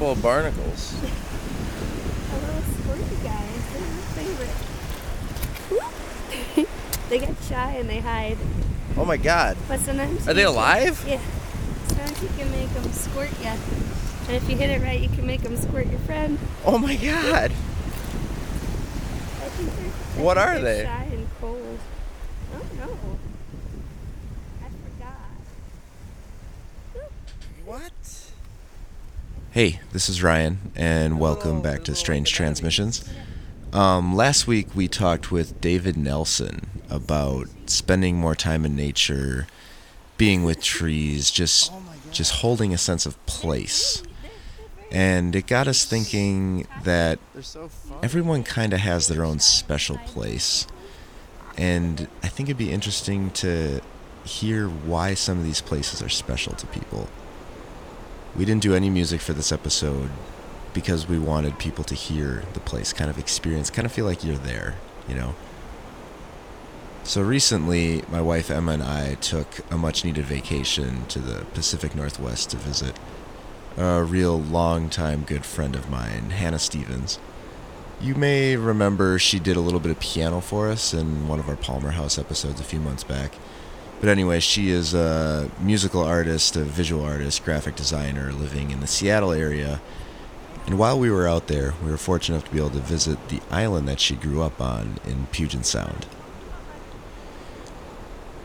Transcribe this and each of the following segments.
full of barnacles. A little squirty guys. They're my favorite. they get shy and they hide. Oh my god. But sometimes. Are they alive? Yeah. Sometimes you can make them squirt you. And if you hit it right, you can make them squirt your friend. Oh my god. I think they're, I What are they? Shy and cold. I don't know. I forgot. What? Hey, this is Ryan, and welcome back to Strange Transmissions. Um, last week we talked with David Nelson about spending more time in nature, being with trees, just just holding a sense of place. And it got us thinking that everyone kind of has their own special place. And I think it'd be interesting to hear why some of these places are special to people. We didn't do any music for this episode because we wanted people to hear the place, kind of experience, kind of feel like you're there, you know? So recently, my wife Emma and I took a much needed vacation to the Pacific Northwest to visit a real long-time good friend of mine, Hannah Stevens. You may remember she did a little bit of piano for us in one of our Palmer House episodes a few months back. But anyway, she is a musical artist, a visual artist, graphic designer living in the Seattle area. And while we were out there, we were fortunate enough to be able to visit the island that she grew up on in Puget Sound.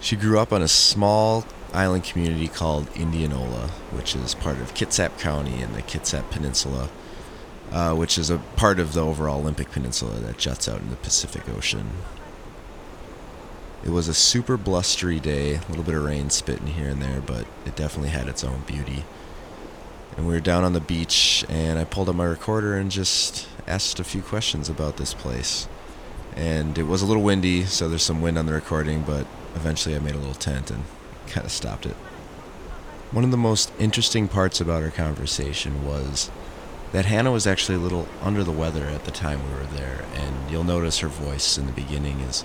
She grew up on a small island community called Indianola, which is part of Kitsap County in the Kitsap Peninsula, uh, which is a part of the overall Olympic Peninsula that juts out in the Pacific Ocean. It was a super blustery day, a little bit of rain spitting here and there, but it definitely had its own beauty. And we were down on the beach, and I pulled up my recorder and just asked a few questions about this place. And it was a little windy, so there's some wind on the recording, but eventually I made a little tent and kind of stopped it. One of the most interesting parts about our conversation was that Hannah was actually a little under the weather at the time we were there, and you'll notice her voice in the beginning is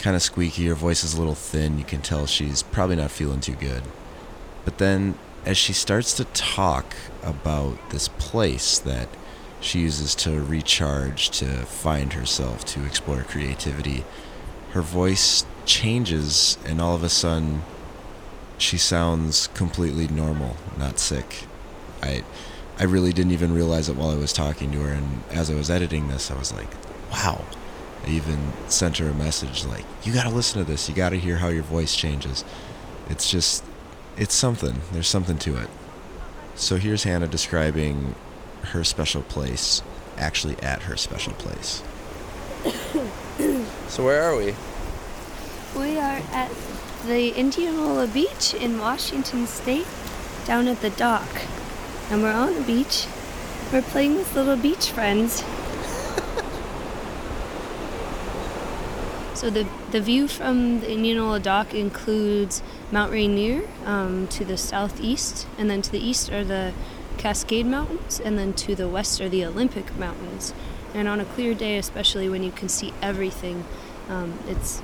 kind of squeaky. Her voice is a little thin. You can tell she's probably not feeling too good. But then, as she starts to talk about this place that she uses to recharge, to find herself, to explore creativity, her voice changes, and all of a sudden, she sounds completely normal, not sick. I, I really didn't even realize it while I was talking to her, and as I was editing this, I was like, wow. I even sent her a message like, you gotta listen to this, you gotta hear how your voice changes. It's just, it's something. There's something to it. So here's Hannah describing her special place, actually at her special place. So where are we? We are at the Indianola Beach in Washington State, down at the dock. And we're on the beach. We're playing with little beach friends. So the the view from the Indianola dock includes Mount Rainier um, to the southeast, and then to the east are the Cascade Mountains, and then to the west are the Olympic Mountains. And on a clear day, especially when you can see everything, um, it's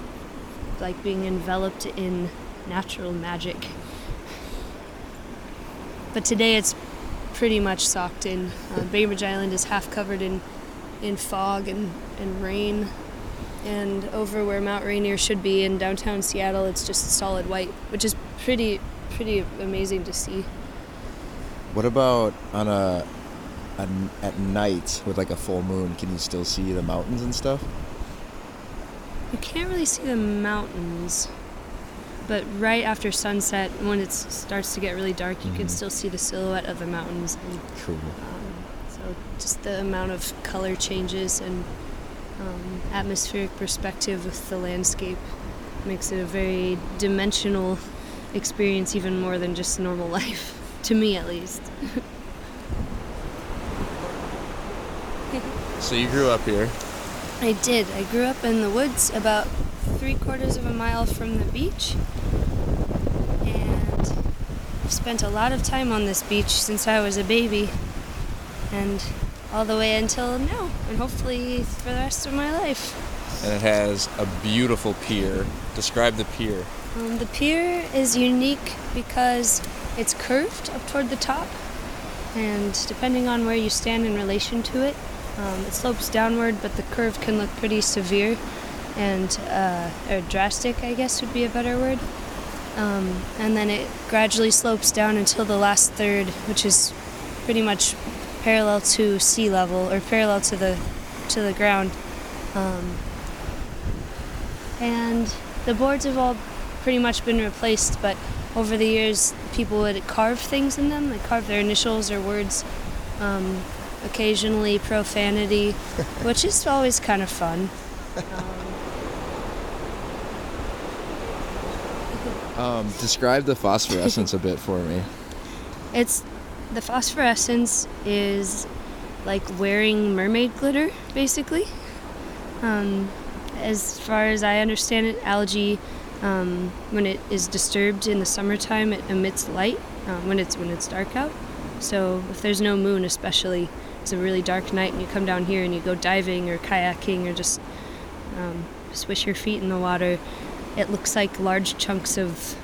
like being enveloped in natural magic. But today it's pretty much socked in. Uh, Bainbridge Island is half covered in, in fog and, and rain. And over where Mount Rainier should be in downtown Seattle, it's just solid white, which is pretty pretty amazing to see. What about on a, a at night with like a full moon? Can you still see the mountains and stuff? You can't really see the mountains, but right after sunset, when it starts to get really dark, you can Mhm. still see the silhouette of the mountains. And, Cool. um, so just the amount of color changes and um, atmospheric perspective with the landscape makes it a very dimensional experience, even more than just normal life, to me at least. So you grew up here. I did. I grew up in the woods about three quarters of a mile from the beach. And I've spent a lot of time on this beach since I was a baby. And all the way until now. And hopefully for the rest of my life. And it has a beautiful pier. Describe the pier. Um, the pier is unique because it's curved up toward the top. and depending on where you stand in relation to it, um, it slopes downward, but the curve can look pretty severe and uh, or drastic, I guess would be a better word. Um, and then it gradually slopes down until the last third, which is pretty much parallel to sea level or parallel to the to the ground. Um, and the boards have all pretty much been replaced, but over the years, people would carve things in them, like carve their initials or words. Um, occasionally profanity, which is always kind of fun. Um, Um, describe the phosphorescence a bit for me. It's the phosphorescence is like wearing mermaid glitter, basically. Um, as far as I understand it, algae, um, when it is disturbed in the summertime, it emits light um, when it's when it's dark out. So if there's no moon, especially, it's a really dark night, and you come down here and you go diving or kayaking or just um, swish your feet in the water, it looks like large chunks of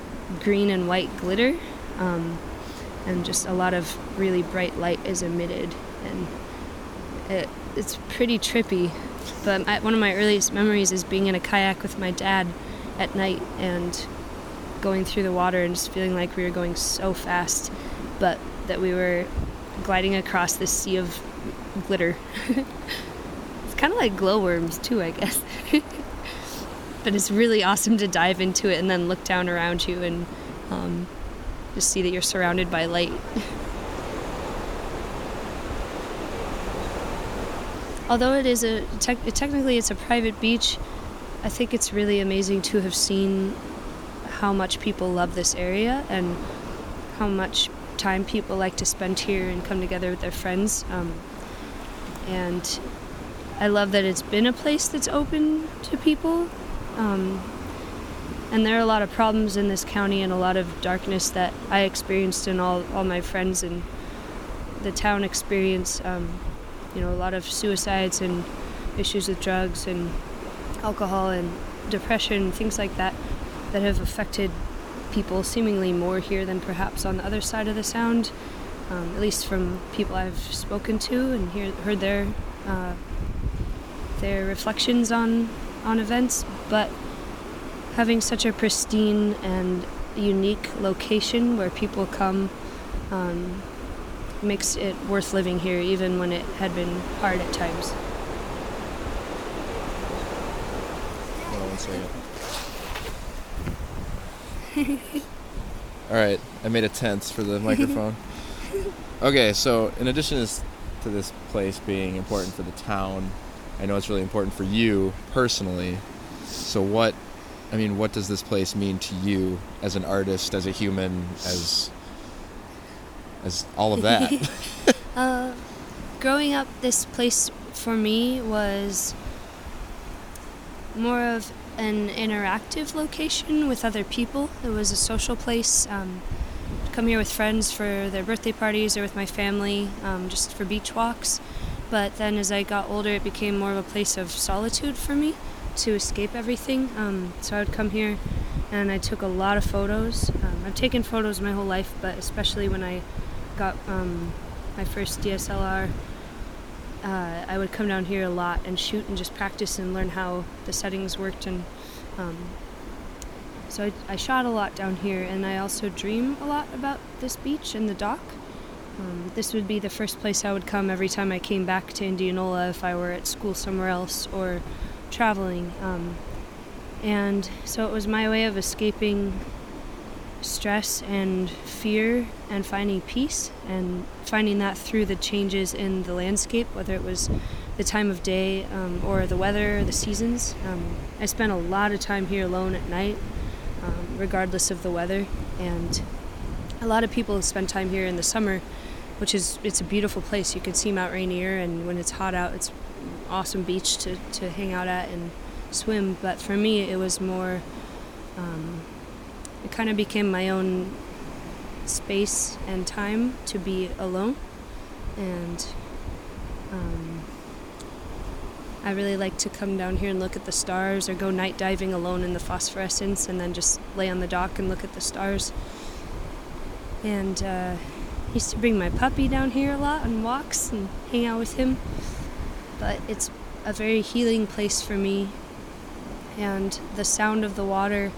green and white glitter. Um, and just a lot of really bright light is emitted. And it, it's pretty trippy. But I, one of my earliest memories is being in a kayak with my dad at night and going through the water and just feeling like we were going so fast but that we were gliding across this sea of glitter. It's kind of like glowworms too i guess. But it's really awesome to dive into it and then look down around you and um, just see that you're surrounded by light. Although it is a tec- technically it's a private beach, I think it's really amazing to have seen how much people love this area and how much time people like to spend here and come together with their friends. Um, and I love that it's been a place that's open to people. Um, and there are a lot of problems in this county and a lot of darkness that I experienced and all, all my friends and the town experience. Um, you know, a lot of suicides and issues with drugs and alcohol and depression, things like that, that have affected people seemingly more here than perhaps on the other side of the sound. Um, at least from people I've spoken to and hear, heard their uh, their reflections on on events, but having such a pristine and unique location where people come um, makes it worth living here, even when it had been hard at times. Hold on one second. All right, I made a tent for the microphone. Okay, so in addition to this place being important for the town, I know it's really important for you personally. So what, I mean, what does this place mean to you as an artist, as a human, as as all of that? Uh, growing up, this place for me was more of an interactive location with other people. It was a social place. Um, come here with friends for their birthday parties or with my family, um, just for beach walks. But then as I got older, it became more of a place of solitude for me to escape everything. Um, so I would come here and I took a lot of photos. Um, I've taken photos my whole life, but especially when I got um, my first DSLR, uh, I would come down here a lot and shoot and just practice and learn how the settings worked. And um, so I, I shot a lot down here, and I also dream a lot about this beach and the dock. Um, this would be the first place I would come every time I came back to Indianola if I were at school somewhere else or traveling. Um, and so it was my way of escaping stress and fear and finding peace and finding that through the changes in the landscape, whether it was the time of day um, or the weather or the seasons. Um, I spent a lot of time here alone at night, um, regardless of the weather, and a lot of people spend time here in the summer, which is it's a beautiful place. You can see Mount Rainier, and when it's hot out, it's awesome beach to, to hang out at and swim. But for me, it was more. Um, it kind of became my own space and time to be alone, and um, I really like to come down here and look at the stars, or go night diving alone in the phosphorescence, and then just lay on the dock and look at the stars. And uh, used to bring my puppy down here a lot on walks and hang out with him. But it's a very healing place for me. And the sound of the water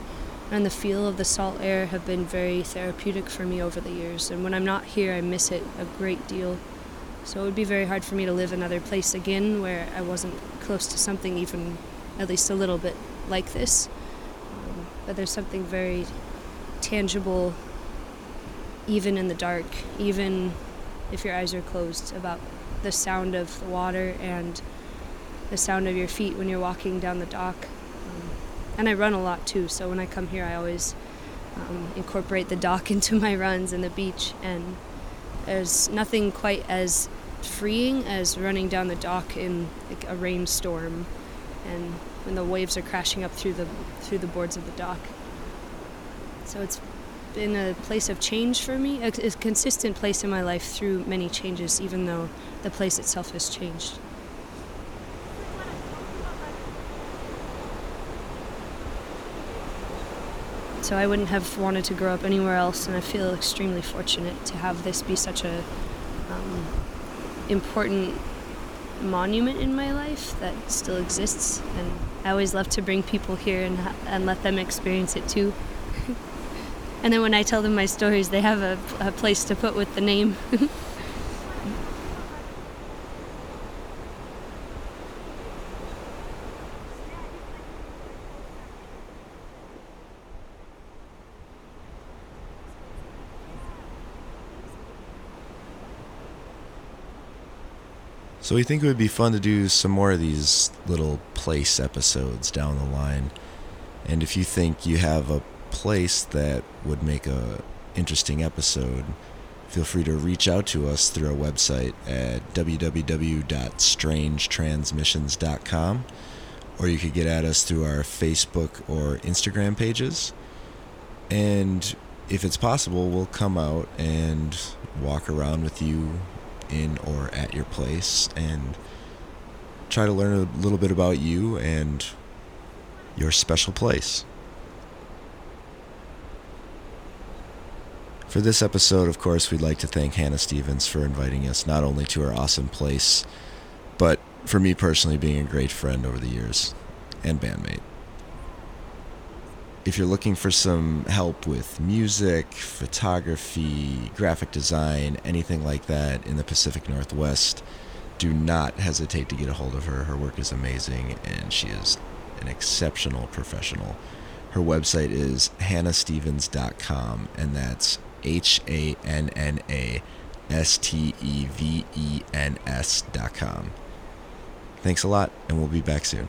and the feel of the salt air have been very therapeutic for me over the years. And when I'm not here, I miss it a great deal. So it would be very hard for me to live another place again where I wasn't close to something even at least a little bit like this. Um, but there's something very tangible, even in the dark, even if your eyes are closed, about the sound of the water and the sound of your feet when you're walking down the dock. Um, and I run a lot too, so when I come here, I always um, incorporate the dock into my runs and the beach. And there's nothing quite as freeing as running down the dock in like a rainstorm and when the waves are crashing up through the through the boards of the dock. So it's been a place of change for me, a, a consistent place in my life through many changes, even though the place itself has changed. So I wouldn't have wanted to grow up anywhere else, and I feel extremely fortunate to have this be such a um, important monument in my life that still exists. And I always love to bring people here and and let them experience it too. And then when I tell them my stories, they have a, a place to put with the name. So we think it would be fun to do some more of these little place episodes down the line. And if you think you have a place that would make a interesting episode, feel free to reach out to us through our website at www.strangetransmissions.com or you could get at us through our Facebook or Instagram pages. And if it's possible, we'll come out and walk around with you in or at your place and try to learn a little bit about you and your special place. For this episode, of course, we'd like to thank Hannah Stevens for inviting us not only to her awesome place, but for me personally being a great friend over the years and bandmate. If you're looking for some help with music, photography, graphic design, anything like that in the Pacific Northwest, do not hesitate to get a hold of her. Her work is amazing and she is an exceptional professional. Her website is hannahstevens.com and that's H A N N A S T E V E N S.com. Thanks a lot, and we'll be back soon.